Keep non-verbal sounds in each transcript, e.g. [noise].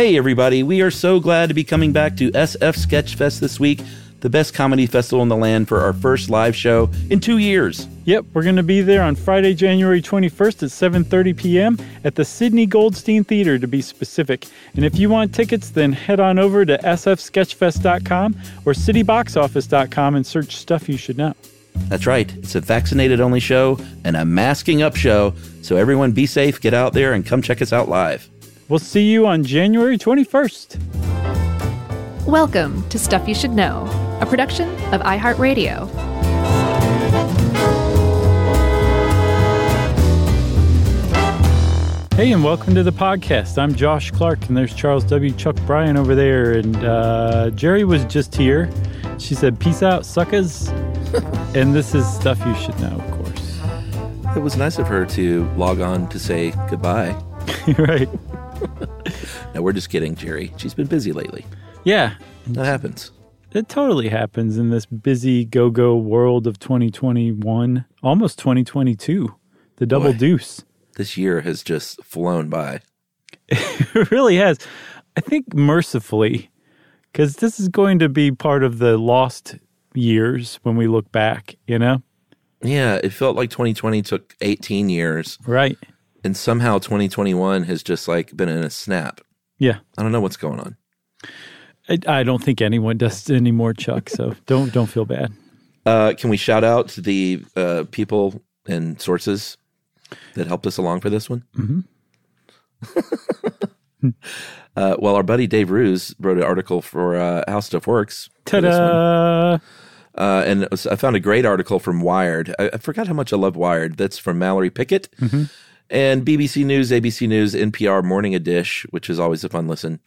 Hey, everybody, we are so glad to be coming back to SF Sketchfest this week, the best comedy festival in the land for our first live show in two years. Yep, we're going to be there on Friday, January 21st at 7:30 p.m. at the Sydney Goldstein Theater to be specific. And if you want tickets, then head on over to sfsketchfest.com or cityboxoffice.com and search stuff you should know. That's right, it's a vaccinated only show and a masking up show, so everyone be safe, get out there, and come check us out live. We'll see you on January 21st. Welcome to Stuff You Should Know, a production of iHeartRadio. Hey, and welcome to the podcast. I'm Josh Clark, and there's Charles W. Chuck Bryan over there. And uh, Jerry was just here. She said, Peace out, suckers. [laughs] and this is stuff you should know, of course. It was nice of her to log on to say goodbye. [laughs] right. No, we're just kidding, Jerry. She's been busy lately. Yeah, That happens. it totally happens in this busy go go world of 2021, almost 2022. The double Boy. deuce. This year has just flown by. [laughs] It really has. I think mercifully, because this is going to be part of the lost years when we look back, you know? Yeah, it felt like 2020 took 18 years, Right. and somehow 2021 has just like been in a snap. Yeah. I don't know what's going on. I, I don't think anyone does [laughs] anymore, Chuck. So don't don't feel bad. Uh, can we shout out to the uh, people and sources that helped us along for this one? Mm-hmm. [laughs] uh, well, our buddy Dave Roos wrote an article for uh, How Stuff Works. for this one. Ta-da! Uh, and was, I found a great article from Wired. I, I forgot how much I love Wired. That's from Mallory Pickett. And BBC News, ABC News, NPR Morning Dish, which is always a fun listen.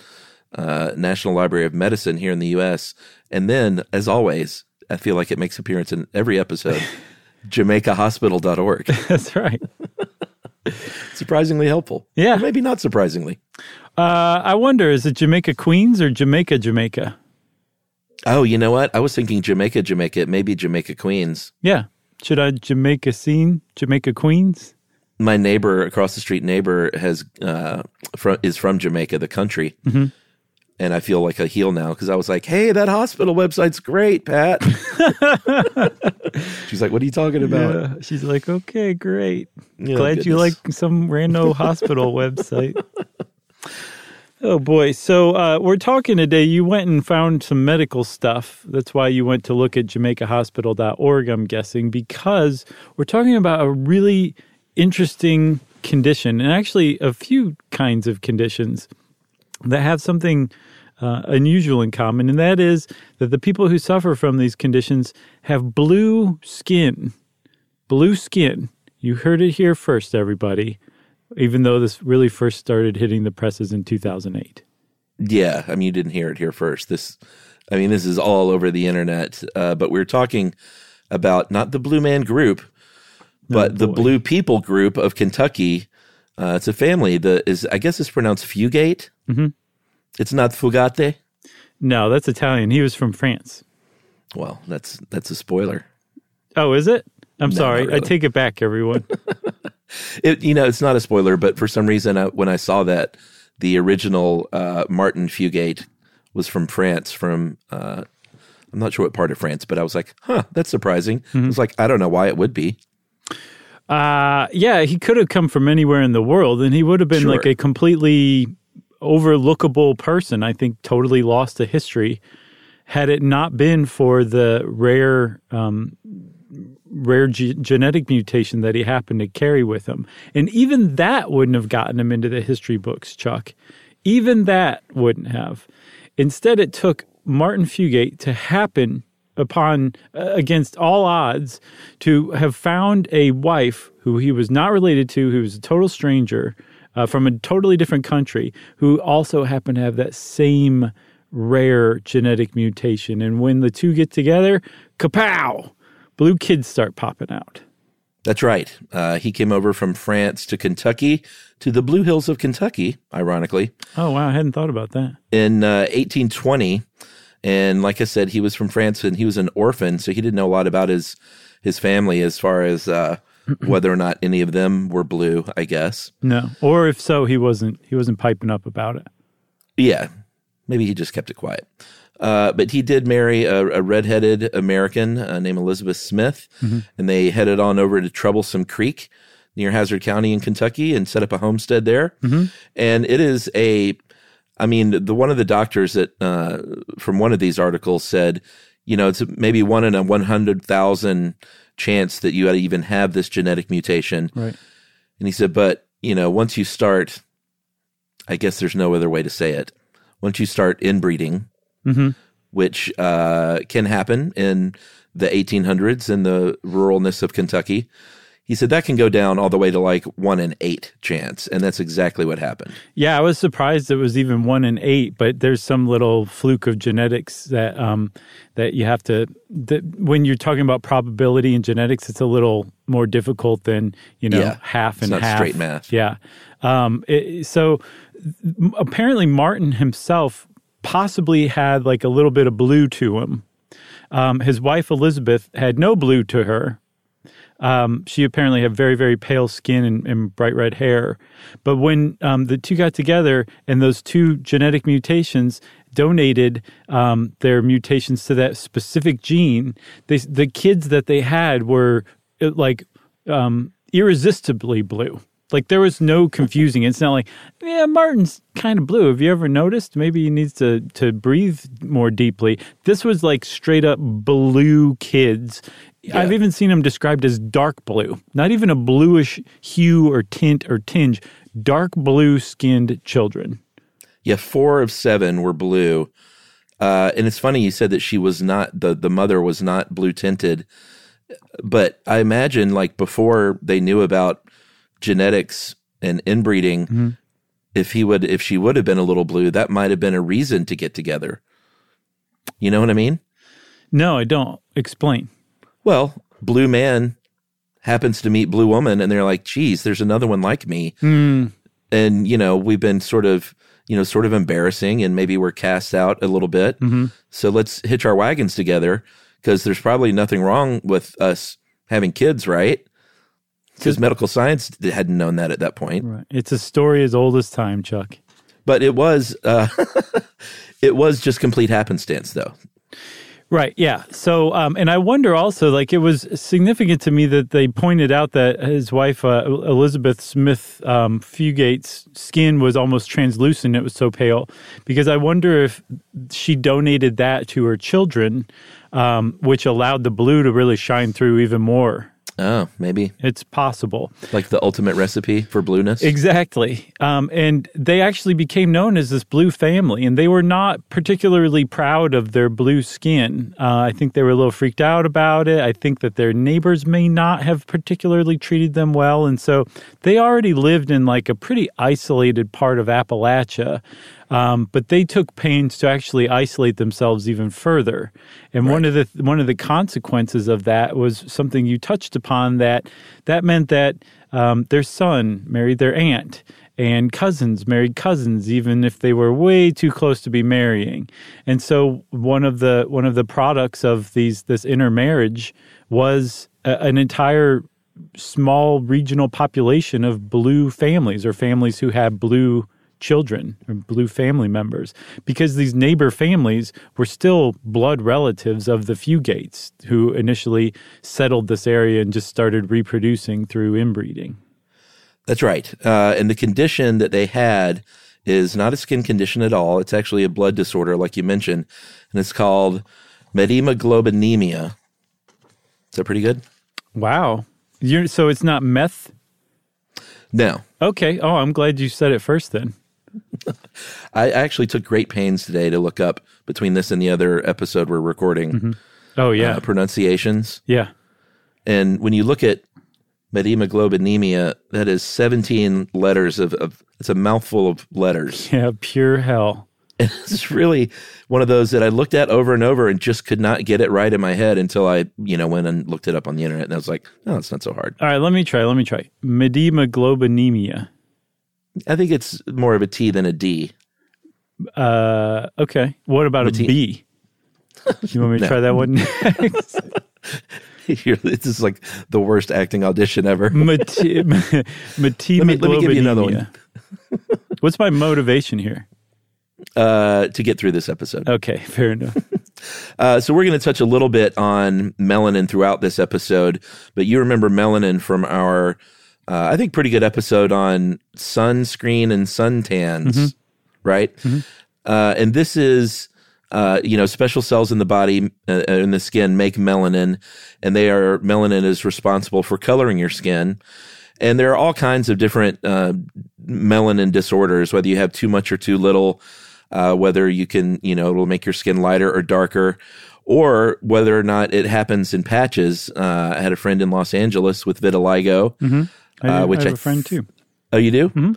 Uh, National Library of Medicine here in the U.S. And then, as always, I feel like it makes appearance in every episode. [laughs] JamaicaHospital.org. [laughs] That's right. [laughs] Surprisingly helpful. Yeah. Or maybe not surprisingly. Uh, I wonder, is it Jamaica Queens or Jamaica Jamaica? Oh, you know what? I was thinking Jamaica, Jamaica, maybe Jamaica Queens. Yeah. Should I Jamaica scene Jamaica Queens? My neighbor across the street neighbor has uh from is from Jamaica the country and I feel like a heel now because I was like hey that hospital website's great Pat [laughs] she's like what are you talking about Yeah. She's like, okay, great. Yeah, Glad you like some random hospital [laughs] website. Oh boy. So uh, we're talking today. You went and found some medical stuff. That's why you went to look at JamaicaHospital.org, I'm guessing, because we're talking about a really interesting condition and actually a few kinds of conditions that have something uh, unusual in common, and that is that the people who suffer from these conditions have blue skin. Blue skin. You heard it here first, everybody, even though this really first started hitting the presses in 2008. yeah I mean you didn't hear it here first this I mean this is all over the internet uh, but we're talking about not the Blue Man Group but the. Blue People Group of Kentucky uh, it's a family that is I guess it's pronounced Fugate mm-hmm. it's not Fugate No, that's Italian. He was from France. well that's that's a spoiler Oh, is it? I'm sorry. not I take it back, everyone. [laughs] It, you know, it's not a spoiler, but for some reason, I, when I saw that the original uh, Martin Fugate was from France, from uh, I'm not sure what part of France, but I was like, huh, that's surprising. Mm-hmm. I was like, I don't know why it would be. Uh, yeah, he could have come from anywhere in the world and he would have been Sure. like a completely overlookable person. I think totally lost to history had it not been for the rare, um, rare ge- genetic mutation that he happened to carry with him. And even that wouldn't have gotten him into the history books, Chuck. Even that wouldn't have. Instead, it took Martin Fugate to happen upon uh, against all odds to have found a wife who he was not related to, who was a total stranger uh, from a totally different country, who also happened to have that same rare genetic mutation. And when the two get together, kapow! Blue kids start popping out. That's right. Uh, he came over from France to Kentucky, to the Blue Hills of Kentucky, ironically, Oh wow, I hadn't thought about that. in uh, 1820. And like I said, he was from France and he was an orphan, so he didn't know a lot about his his family as far as uh, whether or not any of them were blue. I guess. No, or if so, he wasn't. He wasn't piping up about it. Yeah, maybe he just kept it quiet. Uh, but he did marry a, a redheaded American uh, named Elizabeth Smith, and they headed on over to Troublesome Creek near Hazard County in Kentucky and set up a homestead there. And it is a, I mean, the one of the doctors that uh, from one of these articles said, you know, it's maybe one in a one hundred thousand chance that you had even have this genetic mutation. Right. And he said, but you know, once you start, I guess there's no other way to say it. Once you start inbreeding, which uh, can happen in the 1800s in the ruralness of Kentucky, he said that can go down all the way to like one in eight chance, and that's exactly what happened. Yeah, I was surprised it was even one in eight, but there's some little fluke of genetics that um, that you have to. That when you're talking about probability and genetics, it's a little more difficult than you know Yeah, half it's and not half. straight math. Yeah. Um, it- so apparently, Martin himself possibly had like a little bit of blue to him. Um, his wife Elizabeth had no blue to her. Um, she apparently had very, very pale skin and, and bright red hair. But when um, the two got together and those two genetic mutations donated um, their mutations to that specific gene, they, the kids that they had were uh, like um, irresistibly blue. Like there was no confusing. It's not like, yeah, Martin's kind of blue. Have you ever noticed? Maybe he needs to to breathe more deeply. This was like straight up blue kids. I've even seen them described as dark blue, not even a bluish hue or tint or tinge. Dark blue skinned children. Yeah, four of seven were blue. Uh, and it's funny you said that she was not the the mother was not blue tinted, but I imagine like before they knew about genetics and inbreeding, if he would if she would have been a little blue, that might have been a reason to get together. You know what I mean? No, I don't. Explain. Well, blue man happens to meet blue woman, and they're like, "Geez, there's another one like me." And you know, we've been sort of, you know, sort of embarrassing, and maybe we're cast out a little bit. So let's hitch our wagons together because there's probably nothing wrong with us having kids, right? Because medical science hadn't known that at that point. Right. It's a story as old as time, Chuck. But it was, uh, [laughs] it was just complete happenstance, though. Right. Yeah. So, um, and I wonder also, like, it was significant to me that they pointed out that his wife, uh, Elizabeth Smith um, Fugate's skin was almost translucent. It was so pale. Because I wonder if she donated that to her children, um, which allowed the blue to really shine through even more. Oh, maybe It's possible. like the ultimate recipe for blueness. Exactly. Um, and they actually became known as this blue family, and they were not particularly proud of their blue skin. Uh, I think they were a little freaked out about it. I think that their neighbors may not have particularly treated them well. And so they already lived in like a pretty isolated part of Appalachia. Um, but they took pains to actually isolate themselves even further. And one of the one of the consequences of that was something you touched upon that that meant that um, their son married their aunt, and cousins married cousins, even if they were way too close to be marrying. And so one of the one of the products of these this intermarriage was a, an entire small regional population of blue families or families who had blue children or blue family members because these neighbor families were still blood relatives of the Fugates who initially settled this area and just started reproducing through inbreeding. That's right. Uh, and the condition that they had is not a skin condition at all. It's actually a blood disorder, like you mentioned, and it's called metahemoglobinemia. Is that pretty good? Wow. You're, so it's not meth? No. Okay. Oh, I'm glad you said it first then. I actually took great pains today to look up between this and the other episode we're recording Oh, yeah. uh, pronunciations. yeah. And when you look at metahemoglobinemia, that is 17 letters of, of it's a mouthful of letters. [laughs] Yeah. Pure hell. And it's really one of those that I looked at over and over and just could not get it right in my head until I, you know, went and looked it up on the internet and I was like, oh, it's not so hard. All right. Let me try. Let me try. Medemoglobinemia. I think it's more of a T than a D. Uh, okay. What about a Meti- You want me to [laughs] No. try that one [laughs] next? You're- this is like the worst acting audition ever. [laughs] Meti- Let me- let me give you another one. What's my motivation here? uh, to get through this episode. Okay, fair enough. Uh, so we're going to touch a little bit on melanin throughout this episode, but you remember melanin from our, uh, I think, pretty good episode on sunscreen and suntans, right? Uh, and this is, uh, you know, special cells in the body uh, in the skin make melanin, and they are melanin is responsible for coloring your skin. And there are all kinds of different uh, melanin disorders, whether you have too much or too little, uh, whether you can, you know, it'll make your skin lighter or darker, or whether or not it happens in patches. Uh, I had a friend in Los Angeles with vitiligo, I, Uh, which I have I a friend too. Oh, you do?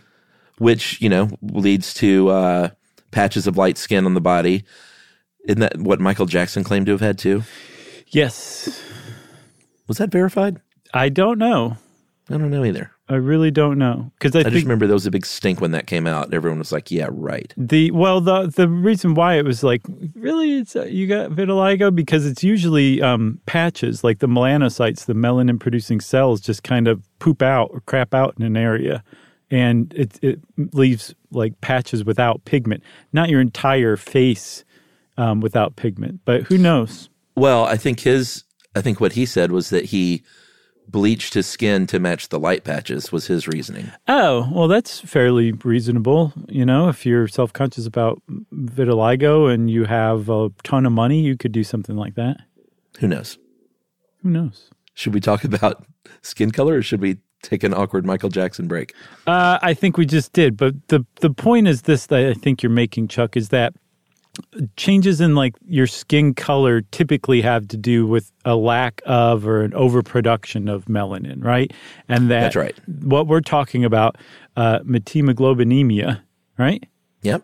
Which, you know, leads to uh, patches of light skin on the body. Isn't that what Michael Jackson claimed to have had too? Yes, Was that verified? I don't know. I don't know either. I really don't know because I, I just remember there was a big stink when that came out. Everyone was like, yeah, right. The well, the the reason why it was like really, it's uh, you got vitiligo because it's usually um, patches like the melanocytes, the melanin producing cells, just kind of poop out or crap out in an area, and it it leaves like patches without pigment, not your entire face um, without pigment. But who knows? Well, I think his, I think what he said was that he bleached his skin to match the light patches, was his reasoning. Oh, well, that's fairly reasonable. You know, if you're self conscious about vitiligo and you have a ton of money, you could do something like that. Who knows? Who knows? Should we talk [laughs] about skin color or should we take an awkward Michael Jackson break? Uh, I think we just did, but the the point is this that I think you're making, Chuck, is that changes in like your skin color typically have to do with a lack of or an overproduction of melanin, right? And that That's right. What we're talking about, uh, methemoglobinemia, right? Yep.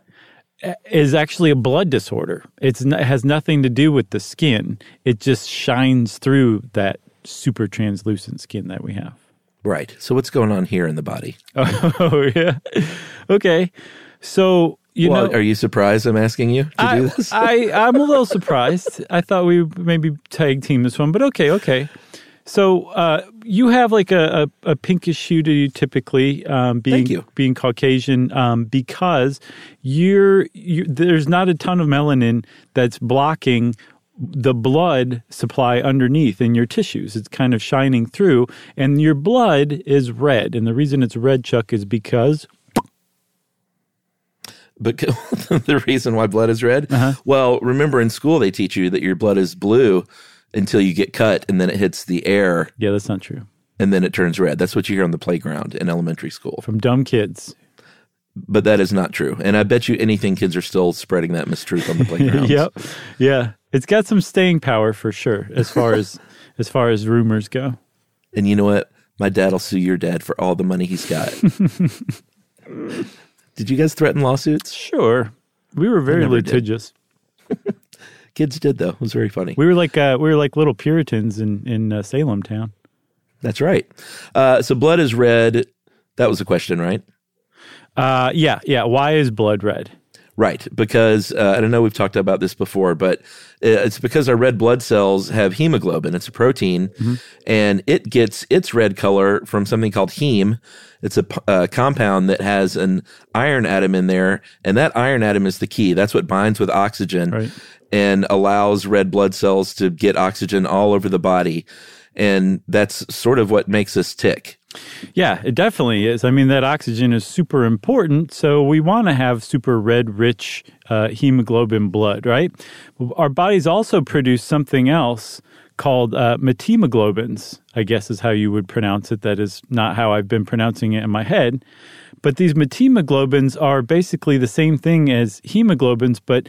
is actually a blood disorder. It's it has nothing to do with the skin. It just shines through that super translucent skin that we have. Right. So what's going on here in the body? [laughs] Oh yeah. Okay. So you well, know, are you surprised I'm asking you to I, do this? I [laughs] I'm a little surprised. I thought we would maybe tag team this one, but okay, okay. So uh, you have like a, a, a pinkish hue to you typically, um, being Thank you. being Caucasian, um, because you're, you there's not a ton of melanin that's blocking the blood supply underneath in your tissues. It's kind of shining through, and your blood is red. And the reason it's red, Chuck, is because But [laughs] the reason why blood is red? Uh-huh. Well, remember in school they teach you that your blood is blue until you get cut and then it hits the air yeah, that's not true. and then it turns red. That's what you hear on the playground in elementary school. From dumb kids. But that is not true. And I bet you anything kids are still spreading that mistruth on the [laughs] playground. yep. Yeah. It's got some staying power for sure as far as [laughs] as far as rumors go. And you know what? My dad will sue your dad for all the money he's got. Did you guys threaten lawsuits? Sure. We were very litigious. [laughs] Kids did though. It was very funny. We were like uh, we were like little Puritans in in uh, Salem town. That's right. Uh, so blood is red. That was a question, right? Uh, yeah, yeah. Why is blood red? Right, because uh, and I know we've talked about this before, but uh, it's because our red blood cells have hemoglobin. It's a protein, and it gets its red color from something called heme. It's a uh, compound that has an iron atom in there, and that iron atom is the key. That's what binds with oxygen Right. and allows red blood cells to get oxygen all over the body, and that's sort of what makes us tick. Yeah, it definitely is. I mean, that oxygen is super important. So we want to have super red, rich uh, hemoglobin blood, right? Our bodies also produce something else called uh, methemoglobins, I guess is how you would pronounce it. That is not how I've been pronouncing it in my head. But these methemoglobins are basically the same thing as hemoglobins, but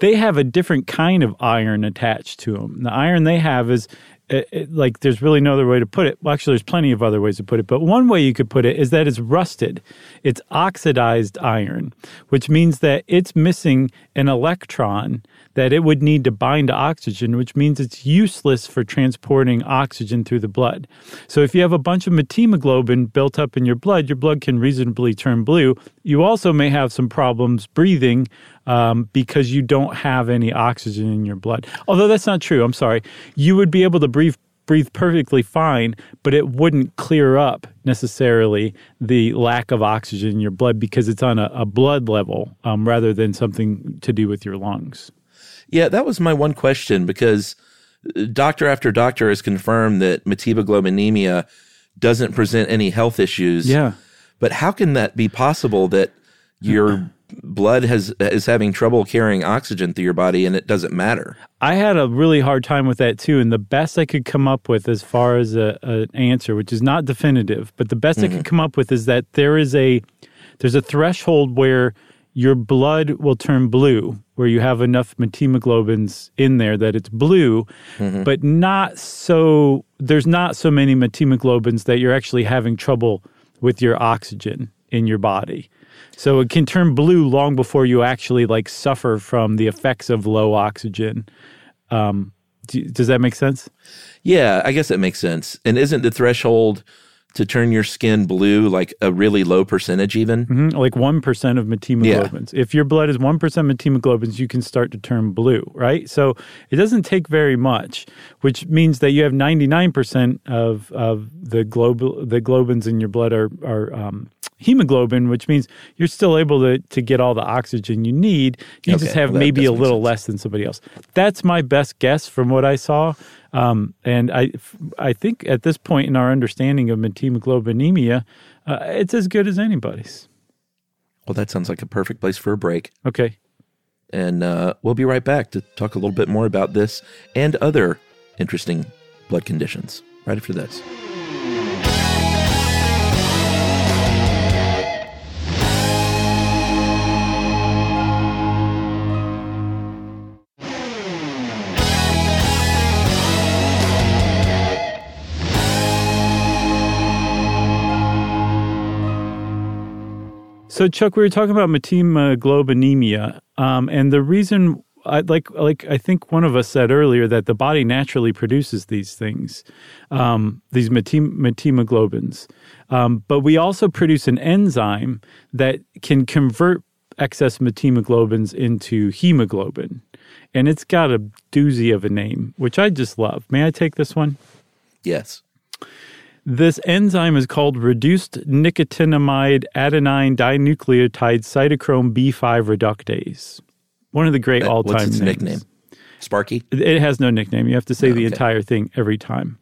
they have a different kind of iron attached to them. The iron they have is it, it- like there's really no other way to put it. Well, actually, there's plenty of other ways to put it, but one way you could put it is that it's rusted. It's oxidized iron, which means that it's missing an electron that it would need to bind to oxygen, which means it's useless for transporting oxygen through the blood. So if you have a bunch of methemoglobin built up in your blood, your blood can reasonably turn blue. You also may have some problems breathing um, because you don't have any oxygen in your blood. Although that's not true. I'm sorry. You would be able to breathe breathe perfectly fine, but it wouldn't clear up necessarily the lack of oxygen in your blood because it's on a, a blood level um, rather than something to do with your lungs. Yeah, that was my one question because uh, doctor after doctor has confirmed that methemoglobinemia doesn't present any health issues. Yeah. But how can that be possible that your blood has is having trouble carrying oxygen through your body and it doesn't matter? I had a really hard time with that too, and the best I could come up with as far as a, an answer, which is not definitive, but the best I could mm-hmm. come up with is that there is a there's a threshold where your blood will turn blue, where you have enough methemoglobins in there that it's blue, mm-hmm. but not so there's not so many methemoglobins that you're actually having trouble with your oxygen in your body. So it can turn blue long before you actually like suffer from the effects of low oxygen. Um, do, does that make sense? Yeah, I guess that makes sense. And isn't the threshold to turn your skin blue like a really low percentage even? Mhm, Like 1% of methemoglobins. If your blood is 1% methemoglobins, you can start to turn blue, right? So it doesn't take very much, which means that you have 99% of, of the, glob- the globins in your blood are, are um, hemoglobin, which means you're still able to, to get all the oxygen you need. You Okay, just have well, maybe a little sense. less than somebody else. That's my best guess from what I saw. Um, and I, I think at this point in our understanding of methemoglobinemia, uh, it's as good as anybody's. Well, that sounds like a perfect place for a break. Okay. And uh, we'll be right back to talk a little bit more about this and other interesting blood conditions right after this. So, Chuck, we were talking about methemoglobinemia, um, and the reason, I, like, like I think one of us said earlier, that the body naturally produces these things, um, these metem- methemoglobins, um, but we also produce an enzyme that can convert excess methemoglobins into hemoglobin, and it's got a doozy of a name, which I just love. May I take this one? Yes. This enzyme is called reduced nicotinamide adenine dinucleotide cytochrome B5 reductase. One of the great all time What's its names. nickname? Sparky? It has no nickname. You have to say oh, the Okay. entire thing every time.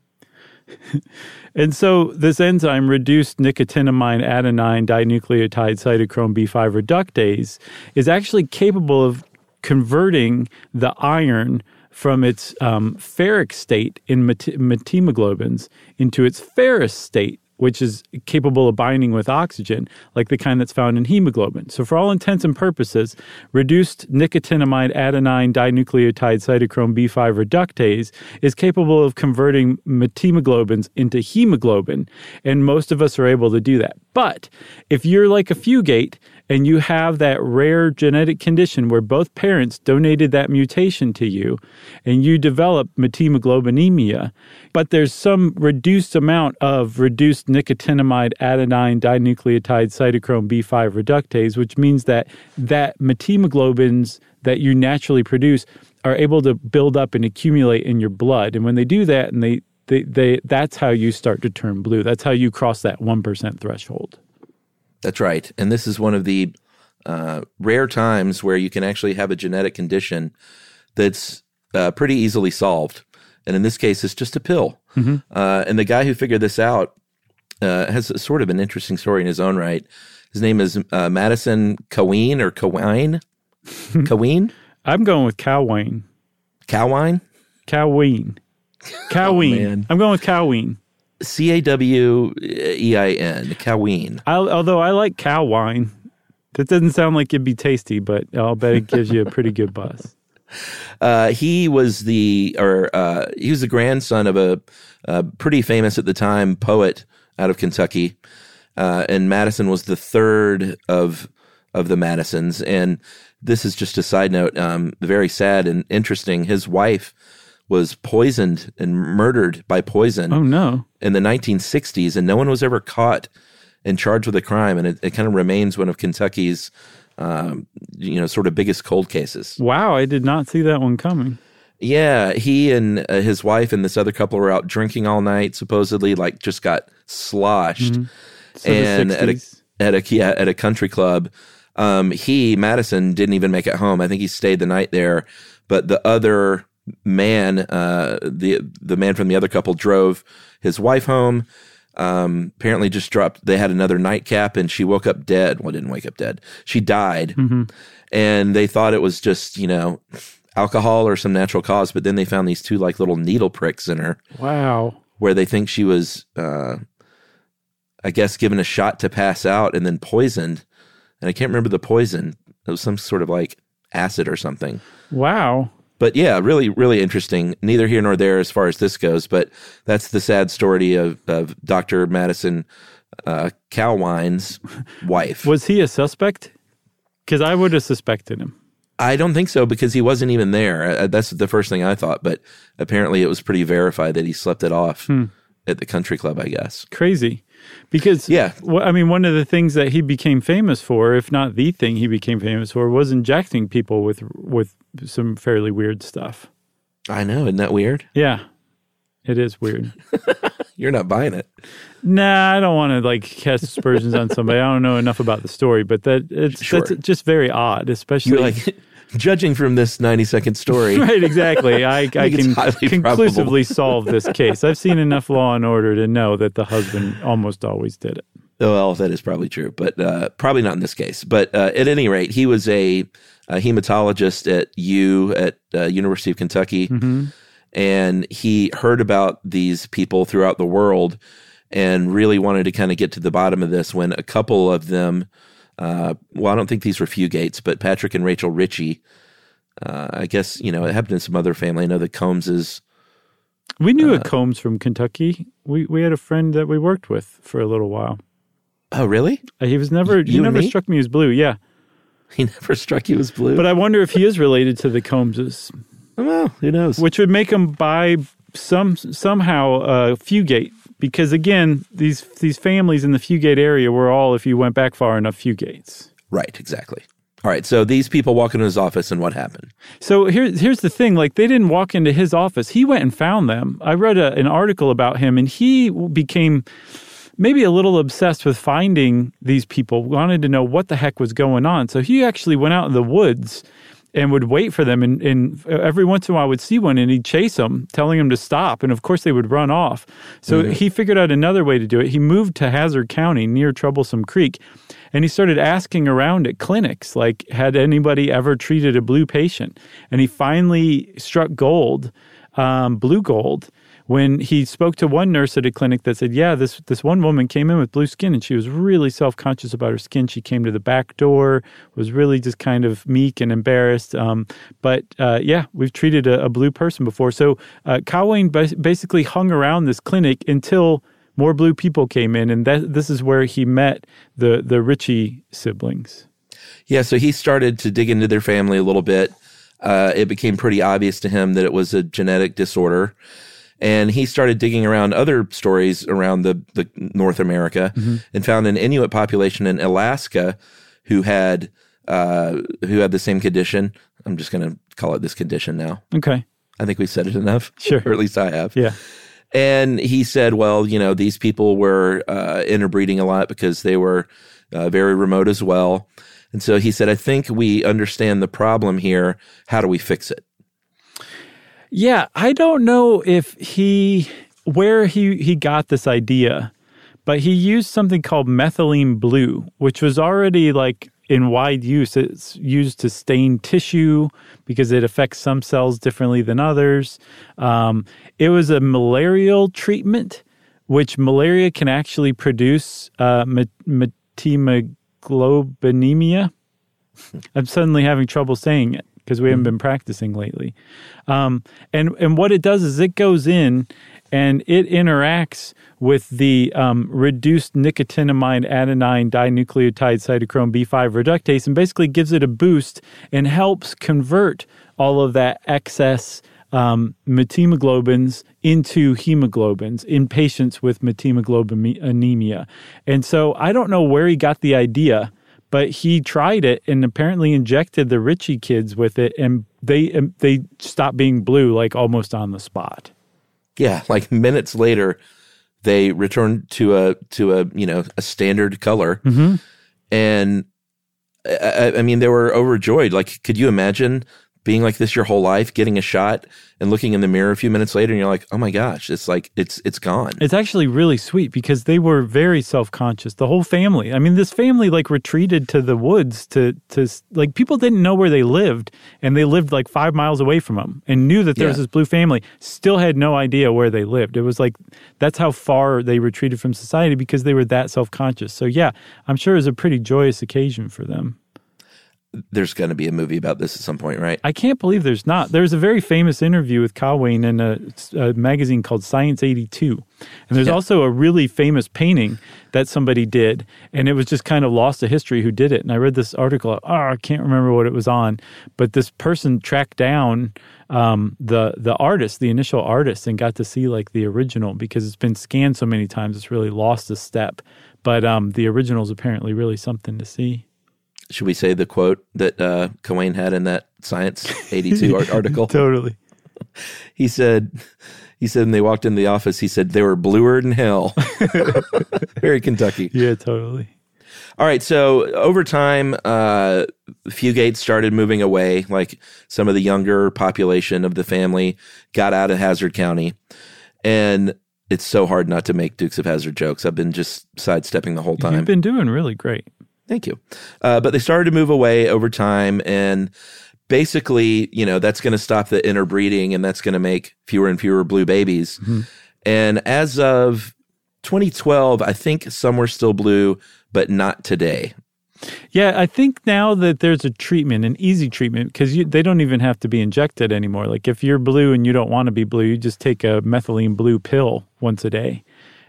[laughs] and so this enzyme, reduced nicotinamide adenine dinucleotide cytochrome B5 reductase, is actually capable of converting the iron from its um, ferric state in mete- methemoglobins into its ferrous state, which is capable of binding with oxygen, like the kind that's found in hemoglobin. So, for all intents and purposes, reduced nicotinamide adenine dinucleotide cytochrome B5 reductase is capable of converting methemoglobins into hemoglobin, and most of us are able to do that. But if you're like a fugate and you have that rare genetic condition where both parents donated that mutation to you and you develop methemoglobinemia, but there's some reduced amount of reduced nicotinamide adenine dinucleotide cytochrome B5 reductase, which means that that methemoglobins that you naturally produce are able to build up and accumulate in your blood. And when they do that and they they, they that's how you start to turn blue. That's how you cross that 1% threshold. That's right. And this is one of the uh, rare times where you can actually have a genetic condition that's uh, pretty easily solved. And in this case, it's just a pill. Uh, and the guy who figured this out uh, has a sort of an interesting story in his own right. His name is uh, Madison Coween or Cowine. Coween? [laughs] I'm going with Cowwayne. Cowine? Coween. Coween. [laughs] man. I'm going with Coween. C A W E I N. Coween. Although I like cow wine. That doesn't sound like it'd be tasty, but I'll bet it gives you a pretty good buzz. [laughs] Uh, he was the or uh, he was the grandson of a, a pretty famous at the time poet out of Kentucky, uh, and Madison was the third of of the Madisons. And this is just a side note, um, very sad and interesting. His wife was poisoned and murdered by poison Oh no. in the 1960s, and no one was ever caught and charged with a crime. And it, it kind of remains one of Kentucky's, um, you know, sort of biggest cold cases. Wow, I did not see that one coming. Yeah, he and uh, his wife and this other couple were out drinking all night. Supposedly, like just got sloshed, So the and at a at a yeah, at a country club. Um, he Madison didn't even make it home. I think he stayed the night there, but the other man, uh, the the man from the other couple, drove his wife home. Um, apparently, just dropped. They had another nightcap, and she woke up dead. Well, didn't wake up dead. She died, and they thought it was just you know alcohol or some natural cause. But then they found these two like little needle pricks in her Wow. where they think she was, uh, I guess, given a shot to pass out and then poisoned. And I can't remember the poison. It was some sort of like acid or something. Wow. But yeah, really, really interesting. Neither here nor there as far as this goes. But that's the sad story of, of Dr. Madison uh, Cowwine's [laughs] wife. Was he a suspect? Because I would have suspected him. I don't think so because he wasn't even there. Uh, That's the first thing I thought. But apparently it was pretty verified that he slept it off at the country club, I guess. Crazy. Because, Yeah. I mean, one of the things that he became famous for, if not the thing he became famous for, was injecting people with with some fairly weird stuff. I know. Isn't that weird? Yeah, it is weird. [laughs] You're not buying it. nah, I don't want to like cast aspersions on somebody. I don't know enough about the story, but that it's Sure. that's just very odd, especially You're like, [laughs] judging from this 90 second story, [laughs] right. Exactly. I, I it's can conclusively solve this case. I've seen enough Law and Order to know that the husband almost always did it. Well, that is probably true, but uh, probably not in this case. But uh, at any rate, he was a, a hematologist at U at uh, University of Kentucky, and he heard about these people throughout the world, and really wanted to kind of get to the bottom of this. When a couple of them, uh, well, I don't think these were Fugates, but Patrick and Rachel Ritchie. Uh, I guess you know it happened in some other family. I know the Combses. We knew Uh, a Combs from Kentucky. We we had a friend that we worked with for a little while. Oh, really? Uh, He was never he You and never me? struck me as blue. Yeah, He never [laughs] struck you as blue. but I wonder if he is related to the Combses, well, who knows? which would make him buy some somehow uh, Fugate. Because again, these these families in the Fugate area were all, if you went back far enough, Fugates. Right, exactly. All right, so these people walk into his office, and what happened? So here's here's the thing: like they didn't walk into his office; he went and found them. I read a, an article about him, and he became maybe a little obsessed with finding these people. Wanted to know what the heck was going on. So he actually went out in the woods and would wait for them, and, and every once in a while would see one, and he'd chase them, telling them to stop, and of course they would run off. So he figured out another way to do it. He moved to Hazard County near Troublesome Creek. And he started asking around at clinics, like, had anybody ever treated a blue patient? And he finally struck gold, um, blue gold, when he spoke to one nurse at a clinic that said, "Yeah, this this one woman came in with blue skin, and she was really self conscious about her skin. She came to the back door, was really just kind of meek and embarrassed. Um, but uh, yeah, we've treated a, a blue person before. So uh, basically hung around this clinic until." More blue people came in, and that, this is where he met the the Ritchie siblings. Yeah, so he started to dig into their family a little bit. Uh, it became pretty obvious to him that it was a genetic disorder. And he started digging around other stories around the, the North America and found an Inuit population in Alaska who had uh, who had the same condition. I'm just going to call it this condition now. Okay, I think we said it enough. [laughs] Sure. [laughs] or at least I have. yeah, And he said, well, you know, these people were uh, interbreeding a lot because they were uh, very remote as well. And so he said, I think we understand the problem here. How do we fix it? Yeah, I don't know if he where he he got this idea, but he used something called methylene blue, which was already like in wide use. It's used to stain tissue because it affects some cells differently than others. Um, it was a malarial treatment, which malaria can actually produce uh, methemoglobinemia. [laughs] I'm suddenly having trouble saying it because we haven't been practicing lately. Um, and and what it does is it goes in and it interacts with the um, reduced nicotinamide adenine dinucleotide cytochrome B5 reductase and basically gives it a boost and helps convert all of that excess um, methemoglobins into hemoglobins in patients with methemoglobin anemia. And so I don't know where he got the idea, but he tried it and apparently injected the Ritchie kids with it, and they they stopped being blue like almost on the spot. Yeah, like minutes later, they returned to a to a you know a standard color, Mm-hmm. and I, I mean they were overjoyed. Like, could you imagine being like this your whole life, getting a shot, and looking in the mirror a few minutes later, and you're like, oh my gosh, it's like it's it's gone. It's actually really sweet because they were very self conscious. The whole family. I mean, this family like retreated to the woods to to like people didn't know where they lived, and they lived like five miles away from them, and knew that there was this blue family. Still had no idea where they lived. It was like that's how far they retreated from society because they were that self conscious. So yeah, I'm sure it was a pretty joyous occasion for them. There's going to be a movie about this at some point, right? I can't believe there's not. There's a very famous interview with Wayne in a, a magazine called Science 82. And there's Yeah. also a really famous painting that somebody did, and it was just kind of lost to history who did it. And I read this article, oh, I can't remember what it was on, but this person tracked down um, the the artist, the initial artist, and got to see like the original because it's been scanned so many times, it's really lost a step. But um, the original is apparently really something to see. Should we say the quote that uh, Coane had in that Science [laughs] 82 art- article? Totally. [laughs] He said, he said, and they walked in the office, he said they were bluer than hell. [laughs] Very Kentucky. Yeah, totally. All right. So over time, uh, Fugate started moving away. Like some of the younger population of the family got out of Hazard County, and it's so hard not to make Dukes of Hazzard jokes. I've been just sidestepping the whole time. You've been doing really great. Thank you. Uh, but they started to move away over time, and basically, you know, that's going to stop the interbreeding, and that's going to make fewer and fewer blue babies. And as of 2012, I think some were still blue, but not today. Yeah, I think now that there's a treatment, an easy treatment, because they don't even have to be injected anymore. Like if you're blue and you don't want to be blue, you just take a methylene blue pill once a day,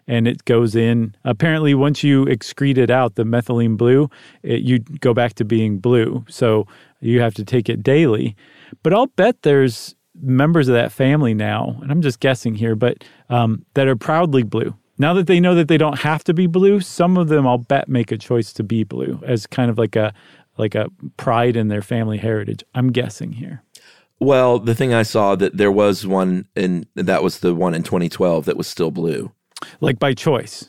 and it goes in. Apparently, once you excrete it out, the methylene blue, it, you go back to being blue. So you have to take it daily. But I'll bet there's members of that family now, and I'm just guessing here, but um, that are proudly blue. Now that they know that they don't have to be blue, some of them I'll bet make a choice to be blue as kind of like a like a pride in their family heritage. I'm guessing here. Well, the thing I saw that there was one, and that was the one in 2012 that was still blue. Like by choice.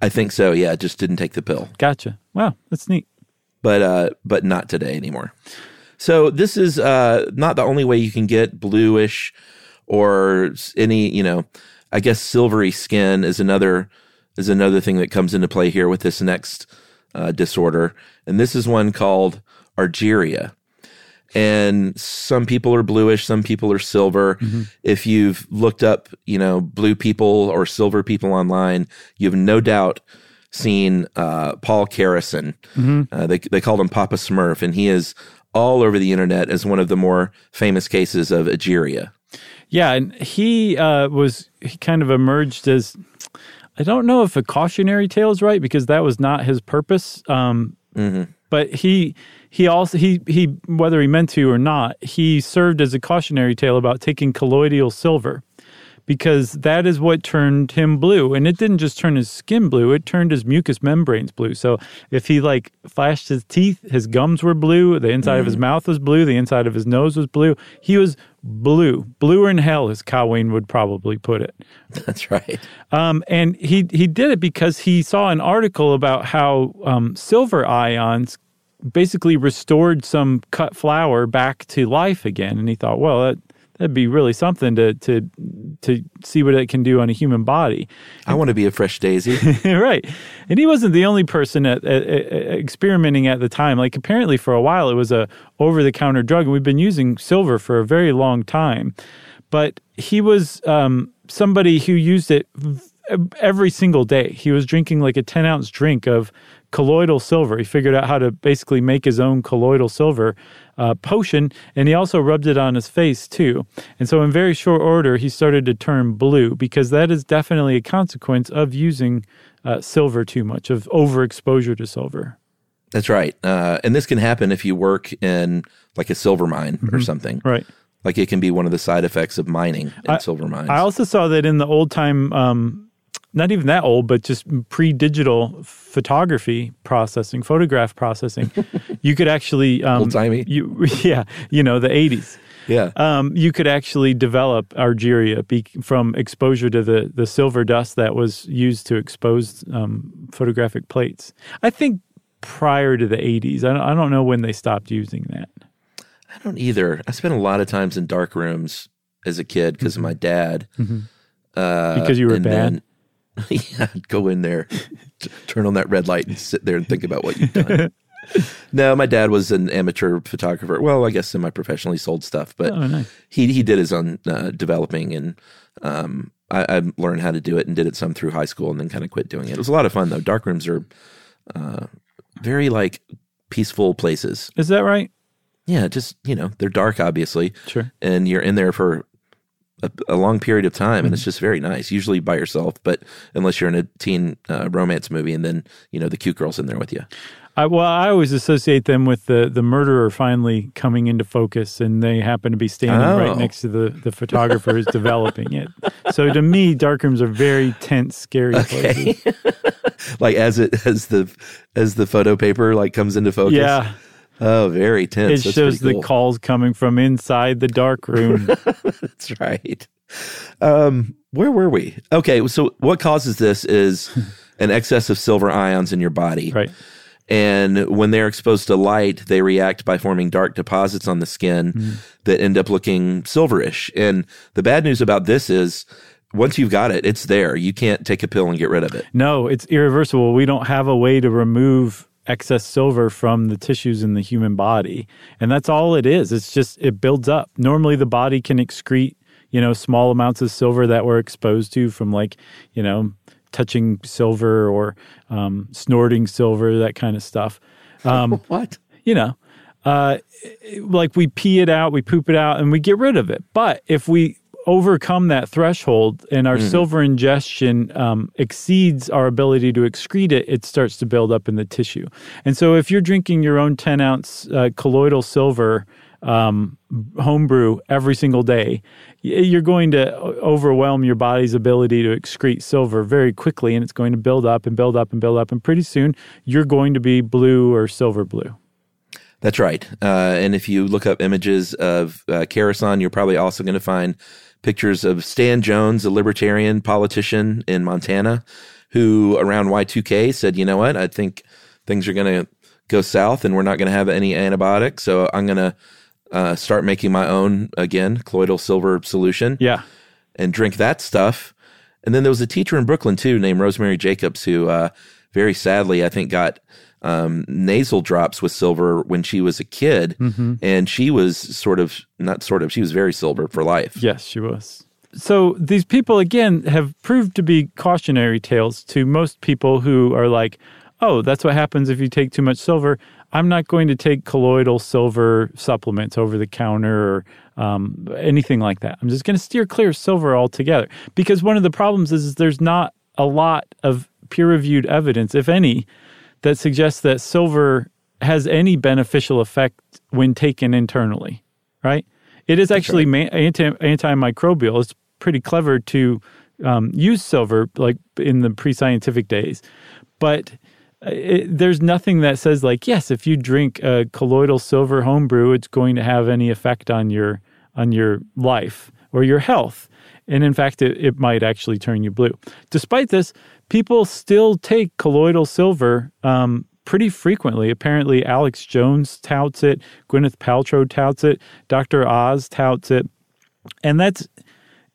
I think so. Yeah, just didn't take the pill. Gotcha. Wow, that's neat. but uh, but not today anymore. So this is uh, not the only way you can get bluish or any you know, I guess silvery skin is another is another thing that comes into play here with this next uh, disorder, and this is one called argyria. And some people are bluish, some people are silver. If you've looked up, you know, blue people or silver people online, you've no doubt seen uh, Paul Karason. Uh, they they called him Papa Smurf, and he is all over the internet as one of the more famous cases of argyria. Yeah, and he uh, was he kind of emerged as I don't know if a cautionary tale is right because that was not his purpose. Um, But he he also he he whether he meant to or not, he served as a cautionary tale about taking colloidal silver because that is what turned him blue. And it didn't just turn his skin blue it turned his mucous membranes blue. So if he like flashed his teeth his gums were blue the inside of his mouth was blue the inside of his nose was blue he was blue bluer in hell as Wayne would probably put it. [laughs] That's right. um, and he he did it because he saw an article about how um, silver ions basically restored some cut flower back to life again, and he thought, well, that that'd be really something to to to see what it can do on a human body. I want to be a fresh daisy. [laughs] right. And he wasn't the only person at, at, at experimenting at the time. Like apparently for a while it was a over the counter drug and we've been using silver for a very long time. But he was um, somebody who used it v- every single day. He was drinking like a 10 ounce drink of colloidal silver. He figured out how to basically make his own colloidal silver uh, potion, and he also rubbed it on his face too. And so, in very short order, he started to turn blue because that is definitely a consequence of using uh, silver too much, of overexposure to silver. That's right. Uh, and this can happen if you work in like a silver mine or something. Right. Like it can be one of the side effects of mining in silver mines. I also saw that in the old time um, not even that old, but just pre-digital photography processing, photograph processing, [laughs] you could actually um, Old-timey. You, [laughs] yeah, you know the '80s. Yeah. Um, you could actually develop argyria be, from exposure to the the silver dust that was used to expose um, photographic plates. I think prior to the '80s. I don't, I don't know when they stopped using that. I don't either. I spent a lot of times in dark rooms as a kid because of my dad. Uh, Because you were bad? then- [laughs] yeah, go in there, t- turn on that red light, and sit there and think about what you've done. [laughs] no, my dad was an amateur photographer. Well, I guess semi-professionally sold stuff, but Oh, nice. he he did his own uh, developing, and um, I, I learned how to do it and did it some through high school, and then kind of quit doing it. It was a lot of fun though. Dark rooms are uh, very like peaceful places. Is that right? Yeah, just you know, they're dark, obviously, Sure. and you're in there for a, a long period of time, Mm-hmm. and it's just very nice. Usually by yourself, but unless you're in a teen uh, romance movie, and then you know the cute girl's in there with you. I, well, I always associate them with the the murderer finally coming into focus, and they happen to be standing Oh. right next to the the photographer who's developing it. So to me, dark rooms are very tense, scary places. [laughs] Like as it as the as the photo paper like comes into focus. Yeah, Oh, very tense. it That's shows pretty the calls coming from inside the dark room. [laughs] That's right. Um, where were we? Okay, so what causes this is [laughs] an excess of silver ions in your body. right. And when they're exposed to light, they react by forming dark deposits on the skin Mm-hmm. that end up looking silverish. And the bad news about this is once you've got it, it's there. You can't take a pill and get rid of it. No, it's irreversible. We don't have a way to remove excess silver from the tissues in the human body. And that's all it is. It's just it builds up. Normally the body can excrete, you know, small amounts of silver that we're exposed to from like, you know, touching silver or um, snorting silver, that kind of stuff. Um, [laughs] What? you know, uh, like we pee it out, we poop it out, and we get rid of it. But if we overcome that threshold and our silver ingestion um, exceeds our ability to excrete it, it starts to build up in the tissue. And so if you're drinking your own 10 ounce uh, colloidal silver um, homebrew every single day, you're going to overwhelm your body's ability to excrete silver very quickly, and it's going to build up and build up and build up. And pretty soon, you're going to be blue or silver blue. That's right. Uh, and if you look up images of uh, Karason, you're probably also going to find pictures of Stan Jones, a libertarian politician in Montana, who around Y2K said, you know what, I think things are going to go south and we're not going to have any antibiotics. So I'm going to uh, start making my own, again, colloidal silver solution Yeah. and drink that stuff. And then there was a teacher in Brooklyn too named Rosemary Jacobs who uh, very sadly I think got um, nasal drops with silver when she was a kid, and she was sort of not sort of she was very silver for life. Yes, she was. So these people again have proved to be cautionary tales to most people who are like, "Oh, that's what happens if you take too much silver. I'm not going to take colloidal silver supplements over the counter or um, anything like that. I'm just going to steer clear of silver altogether." Because one of the problems is, is there's not a lot of peer-reviewed evidence, if any, that suggests that silver has any beneficial effect when taken internally, right? It is actually ma- anti- antimicrobial. It's pretty clever to um, use silver, like in the pre-scientific days, but uh, it, there's nothing that says like, yes, if you drink a colloidal silver homebrew, it's going to have any effect on your on your life or your health. And in fact, it, it might actually turn you blue. Despite this, people still take colloidal silver um, pretty frequently. Apparently, Alex Jones touts it, Gwyneth Paltrow touts it, Dr. Oz touts it. And that's,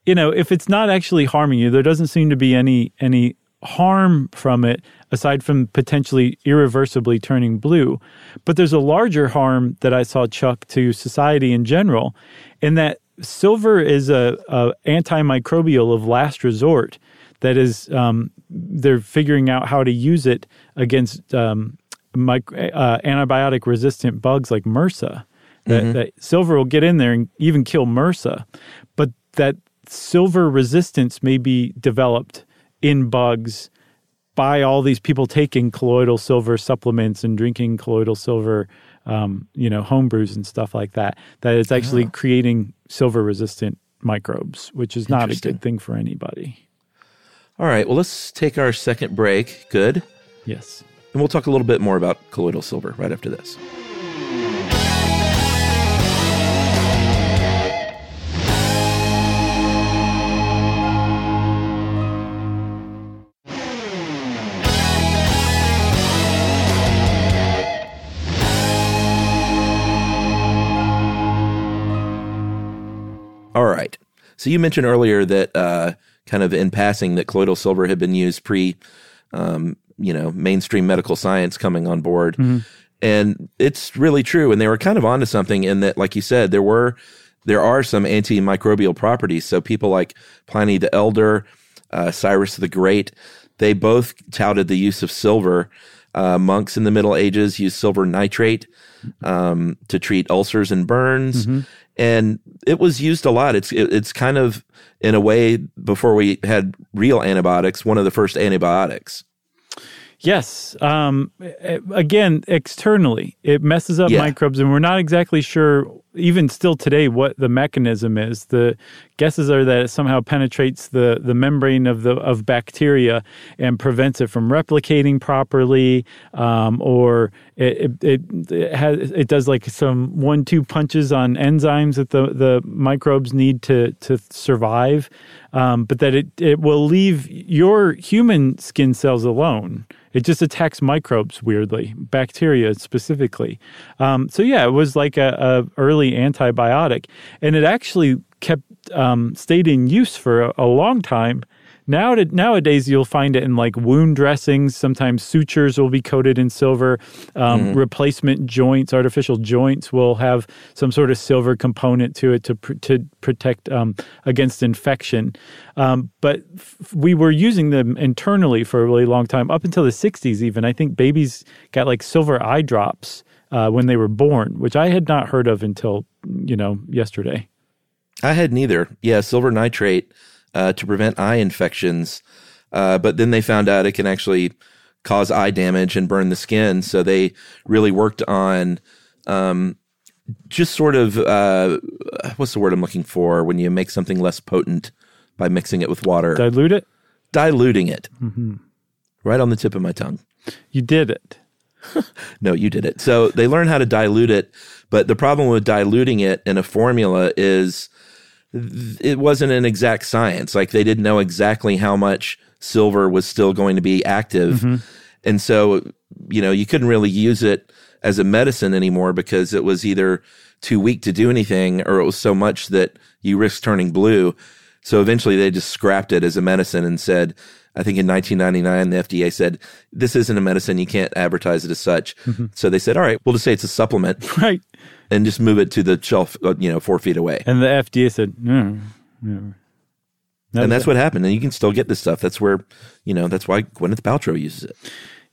you know, if it's not actually harming you, there doesn't seem to be any any harm from it aside from potentially irreversibly turning blue. But there's a larger harm that I saw Chuck to society in general, in that silver is a, a antimicrobial of last resort. That is, um, they're figuring out how to use it against um, mic- uh, antibiotic resistant bugs like MRSA. That, that silver will get in there and even kill MRSA, but that silver resistance may be developed in bugs by all these people taking colloidal silver supplements and drinking colloidal silver, um, you know, home brews and stuff like that. That it's actually creating silver resistant microbes, which is not a good thing for anybody. All right, well, let's take our second break. Good. Yes. And we'll talk a little bit more about colloidal silver right after this. All right. So you mentioned earlier that uh, kind of in passing that colloidal silver had been used pre, um, you know, mainstream medical science coming on board, and it's really true. And they were kind of onto something in that, like you said, there were there are some antimicrobial properties. So people like Pliny the Elder, uh, Cyrus the Great, they both touted the use of silver. Uh, monks in the Middle Ages used silver nitrate um, to treat ulcers and burns, and it was used a lot. It's it, it's kind of in a way before we had real antibiotics, one of the first antibiotics. Yes. Um, again, externally, it messes up Yeah. microbes, and we're not exactly sure, even still today, what the mechanism is. The guesses are that it somehow penetrates the, the membrane of the of bacteria and prevents it from replicating properly, um, or it it, it, it, has, it does like some one two punches on enzymes that the, the microbes need to to survive, um, but that it it will leave your human skin cells alone. It just attacks microbes weirdly, bacteria specifically. Um, so yeah, it was like a, a early antibiotic, and it actually kept um, stayed in use for a, a long time. Now, nowadays, you'll find it in like wound dressings. Sometimes sutures will be coated in silver. Um, Replacement joints, artificial joints, will have some sort of silver component to it to pr- to protect um, against infection. Um, but f- we were using them internally for a really long time, up until the '60s. Even I think babies got like silver eye drops uh, when they were born, which I had not heard of until you know yesterday. I had neither. Yeah, silver nitrate uh, to prevent eye infections, uh, but then they found out it can actually cause eye damage and burn the skin. So they really worked on um, just sort of uh, what's the word I'm looking for when you make something less potent by mixing it with water, Dilute it. diluting it. Right on the tip of my tongue. You did it. [laughs] No, you did it. So they learn how to dilute it, but the problem with diluting it in a formula is it wasn't an exact science. Like they didn't know exactly how much silver was still going to be active. Mm-hmm. And so, you know, you couldn't really use it as a medicine anymore because it was either too weak to do anything or it was so much that you risk turning blue. So eventually they just scrapped it as a medicine and said, I think in 1999, the FDA said, this isn't a medicine. You can't advertise it as such. Mm-hmm. So they said, all right, we'll just say it's a supplement [laughs] Right. and just move it to the shelf, uh, you know, four feet away. And the FDA said, no. no. That and that's it. what happened. And you can still get this stuff. That's where, you know, that's why Gwyneth Paltrow uses it.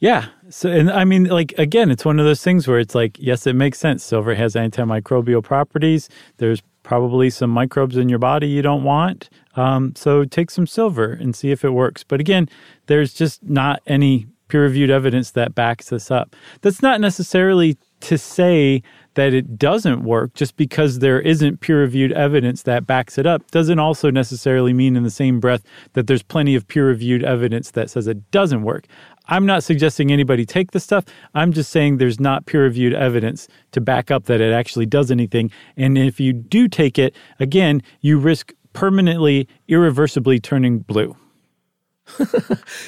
Yeah. So, and I mean, like, again, it's one of those things where it's like, yes, it makes sense. Silver has antimicrobial properties. There's probably some microbes in your body you don't want. Um, so take some silver and see if it works. But again, there's just not any peer reviewed evidence that backs this up. That's not necessarily to say that it doesn't work just because there isn't peer reviewed evidence that backs it up doesn't also necessarily mean in the same breath that there's plenty of peer reviewed evidence that says it doesn't work. I'm not suggesting anybody take this stuff. I'm just saying there's not peer reviewed evidence to back up that it actually does anything. And if you do take it, again, you risk permanently, irreversibly turning blue. [laughs]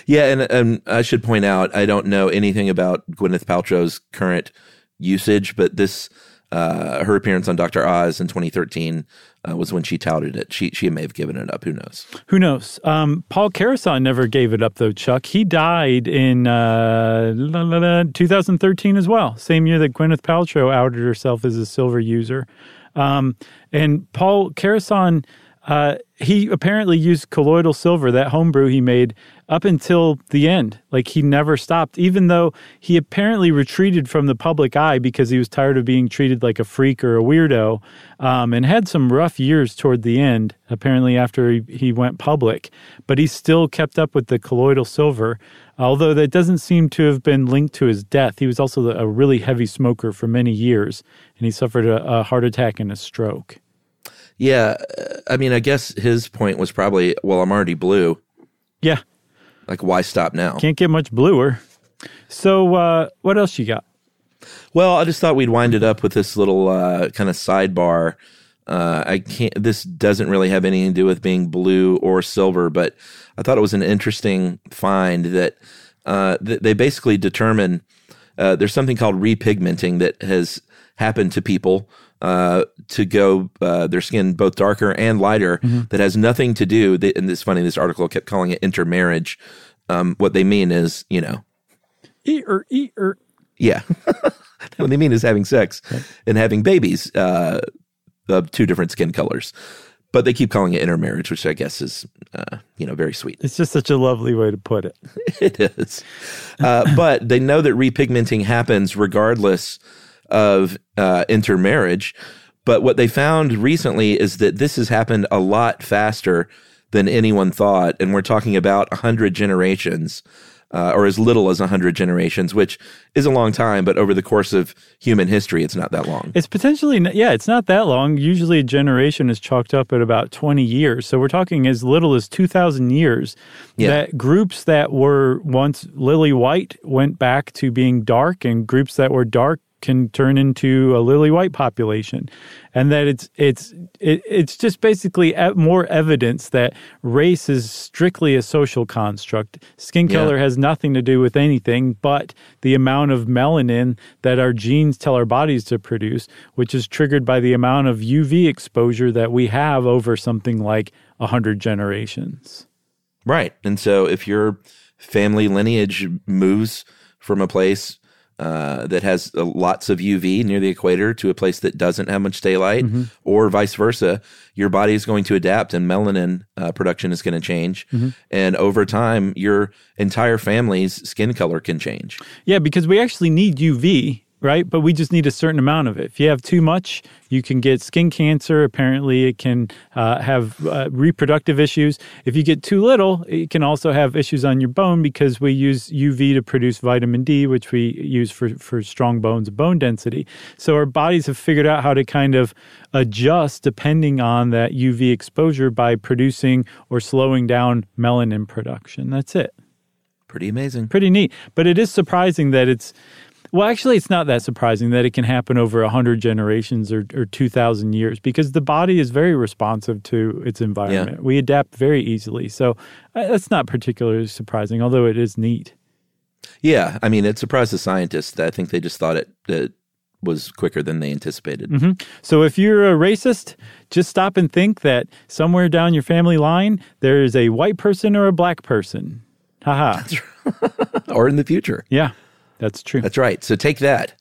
Yeah. And, and I should point out, I don't know anything about Gwyneth Paltrow's current usage, but this, uh, her appearance on Dr. Oz in 2013 uh, was when she touted it. She, she may have given it up. Who knows? Who knows? Um, Paul Karason never gave it up, though, Chuck. He died in uh, la, la, la, 2013 as well, same year that Gwyneth Paltrow outed herself as a silver user. Um, and Paul Karason, uh, he apparently used colloidal silver, that homebrew he made, up until the end. Like he never stopped, even though he apparently retreated from the public eye because he was tired of being treated like a freak or a weirdo, um, and had some rough years toward the end. Apparently, after he, he went public, but he still kept up with the colloidal silver. Although that doesn't seem to have been linked to his death, he was also a really heavy smoker for many years, and he suffered a, a heart attack and a stroke. Yeah. uh, I mean, I guess his point was probably, well, I'm already blue. Yeah. Like, why stop now? Can't get much bluer. So, uh, what else you got? Well, I just thought we'd wind it up with this little uh, kind of sidebar. Uh, I can't. This doesn't really have anything to do with being blue or silver, but I thought it was an interesting find that uh, th- they basically determine uh, there's something called repigmenting that has happened to people uh, to go uh, their skin both darker and lighter. That has nothing to do. They, and it's funny. This article kept calling it intermarriage. Um, what they mean is, you know, Eater, eater. yeah. [laughs] what they mean is having sex and having babies uh, of two different skin colors. But they keep calling it intermarriage, which I guess is, uh, you know, very sweet. It's just such a lovely way to put it. [laughs] it is. Uh, but they know that repigmenting happens regardless of uh, intermarriage. But what they found recently is that this has happened a lot faster than anyone thought. And we're talking about 100 generations. Uh, or as little as 100 generations, which is a long time, but over the course of human history, it's not that long. It's potentially, yeah, it's not that long. Usually a generation is chalked up at about 20 years. So we're talking as little as 2,000 years Yeah. that groups that were once lily white went back to being dark, and groups that were dark can turn into a lily white population and that it's it's it, it's just basically more evidence that race is strictly a social construct skin Yeah. color has nothing to do with anything but the amount of melanin that our genes tell our bodies to produce which is triggered by the amount of uv exposure that we have over something like 100 generations Right. And so if your family lineage moves from a place uh, that has uh, lots of UV near the equator to a place that doesn't have much daylight, or vice versa, your body is going to adapt and melanin uh, production is going to change. And over time, your entire family's skin color can change. Yeah, because we actually need UV, right? But we just need a certain amount of it. If you have too much, you can get skin cancer. Apparently, it can uh, have uh, reproductive issues. If you get too little, it can also have issues on your bone because we use UV to produce vitamin D, which we use for, for strong bones bone density. So our bodies have figured out how to kind of adjust depending on that UV exposure by producing or slowing down melanin production. That's it Pretty amazing. pretty neat. But it is surprising that it's well, actually, it's not that surprising that it can happen over a hundred generations or, or two thousand years because the body is very responsive to its environment. We adapt very easily, so uh, that's not particularly surprising. Although it is neat. Yeah. I mean, it surprised the scientists. I think they just thought it, it was quicker than they anticipated. So if you're a racist, just stop and think that somewhere down your family line there is a white person or a black person. Haha. [laughs] Or in the future. yeah, that's true. That's right. So take that.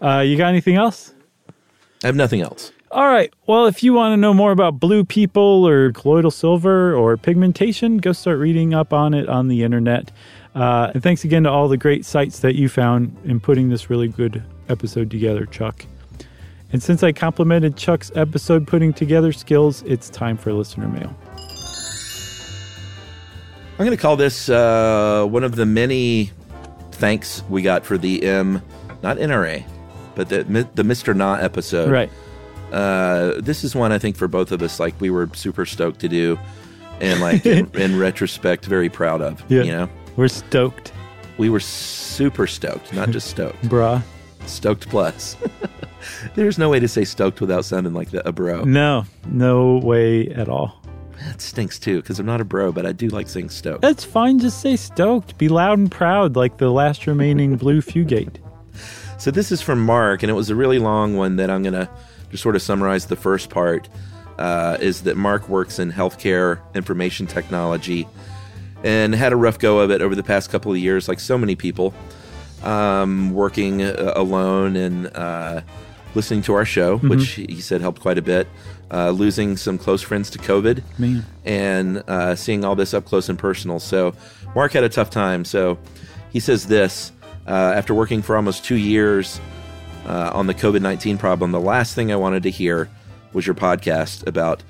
Uh, you got anything else? I have nothing else. All right. Well, if you want to know more about blue people or colloidal silver or pigmentation, go start reading up on it on the internet. Uh, and thanks again to all the great sites that you found in putting this really good episode together, Chuck. And since I complimented Chuck's episode putting together skills, it's time for listener mail. I'm going to call this uh, one of the many thanks we got for the M, not NRA, but the the mRNA episode. Right. Uh, this is one I think for both of us, like we were super stoked to do, and like in, [laughs] in retrospect, very proud of. Yeah. You know, We're stoked, we were super stoked, not just stoked, [laughs] brah. stoked plus. [laughs] There's no way to say stoked without sounding like the, a bro. No, no way at all. That stinks too, because I'm not a bro, but I do like saying stoked. That's fine. Just say stoked. Be loud and proud like the last remaining [laughs] blue Fugate. So this is from Mark, and it was a really long one that I'm gonna just sort of summarize the first part. Uh, is that Mark works in healthcare information technology and had a rough go of it over the past couple of years, like so many people, um, working uh, alone and uh, listening to our show, which he said helped quite a bit. Uh, losing some close friends to COVID, Man. and uh, seeing all this up close and personal. So, Mark had a tough time. So, he says this uh, after working for almost two years uh, on the COVID 19 problem, the last thing I wanted to hear was your podcast about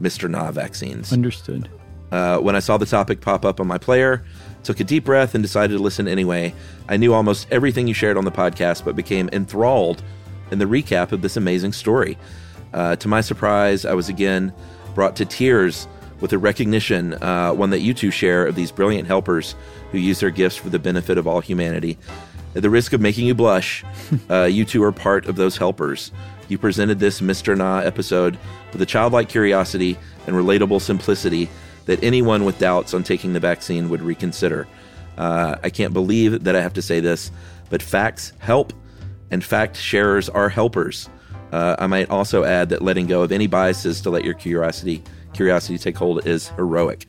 mRNA vaccines. Understood. Uh, when I saw the topic pop up on my player, took a deep breath and decided to listen anyway. I knew almost everything you shared on the podcast, but became enthralled in the recap of this amazing story. Uh, to my surprise, I was again brought to tears with a recognition, uh, one that you two share, of these brilliant helpers who use their gifts for the benefit of all humanity. At the risk of making you blush, [laughs] uh, you two are part of those helpers. You presented this mRNA episode with a childlike curiosity and relatable simplicity that anyone with doubts on taking the vaccine would reconsider. Uh, I can't believe that I have to say this, but facts help, and fact sharers are helpers. Uh, I might also add that letting go of any biases to let your curiosity curiosity take hold is heroic.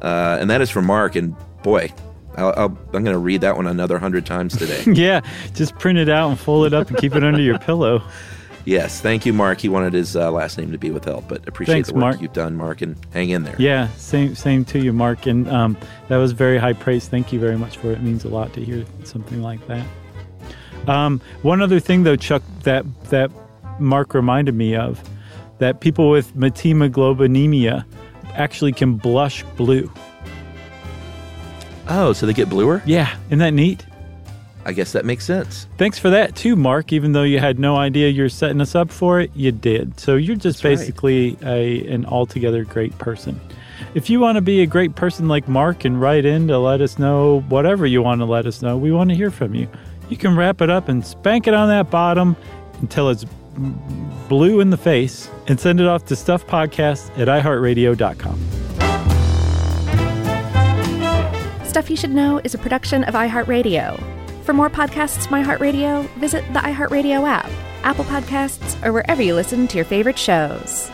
Uh, and that is from Mark. And boy, I'll, I'll, I'm going to read that one another hundred times today. [laughs] yeah, just print it out and fold it up and keep it under your pillow. [laughs] Yes, thank you, Mark. He wanted his uh, last name to be withheld, but appreciate Thanks, the work Mark. you've done, Mark, and hang in there. Yeah, same same to you, Mark. And um, that was very high praise. Thank you very much for it. It means a lot to hear something like that. Um, one other thing, though, Chuck, that that Mark reminded me of, that people with methemoglobinemia actually can blush blue. Oh, so they get bluer? Yeah, isn't that neat? I guess that makes sense. Thanks for that too, Mark. Even though you had no idea you're setting us up for it, you did. So you're just That's right. basically a an altogether great person. If you want to be a great person like Mark and write in to let us know whatever you want to let us know, we want to hear from you. You can wrap it up and spank it on that bottom until it's blue in the face and send it off to stuffpodcast at iheartradio.com. Stuff You Should Know is a production of iHeartRadio. For more podcasts iHeartRadio, visit the iHeartRadio app, Apple Podcasts, or wherever you listen to your favorite shows.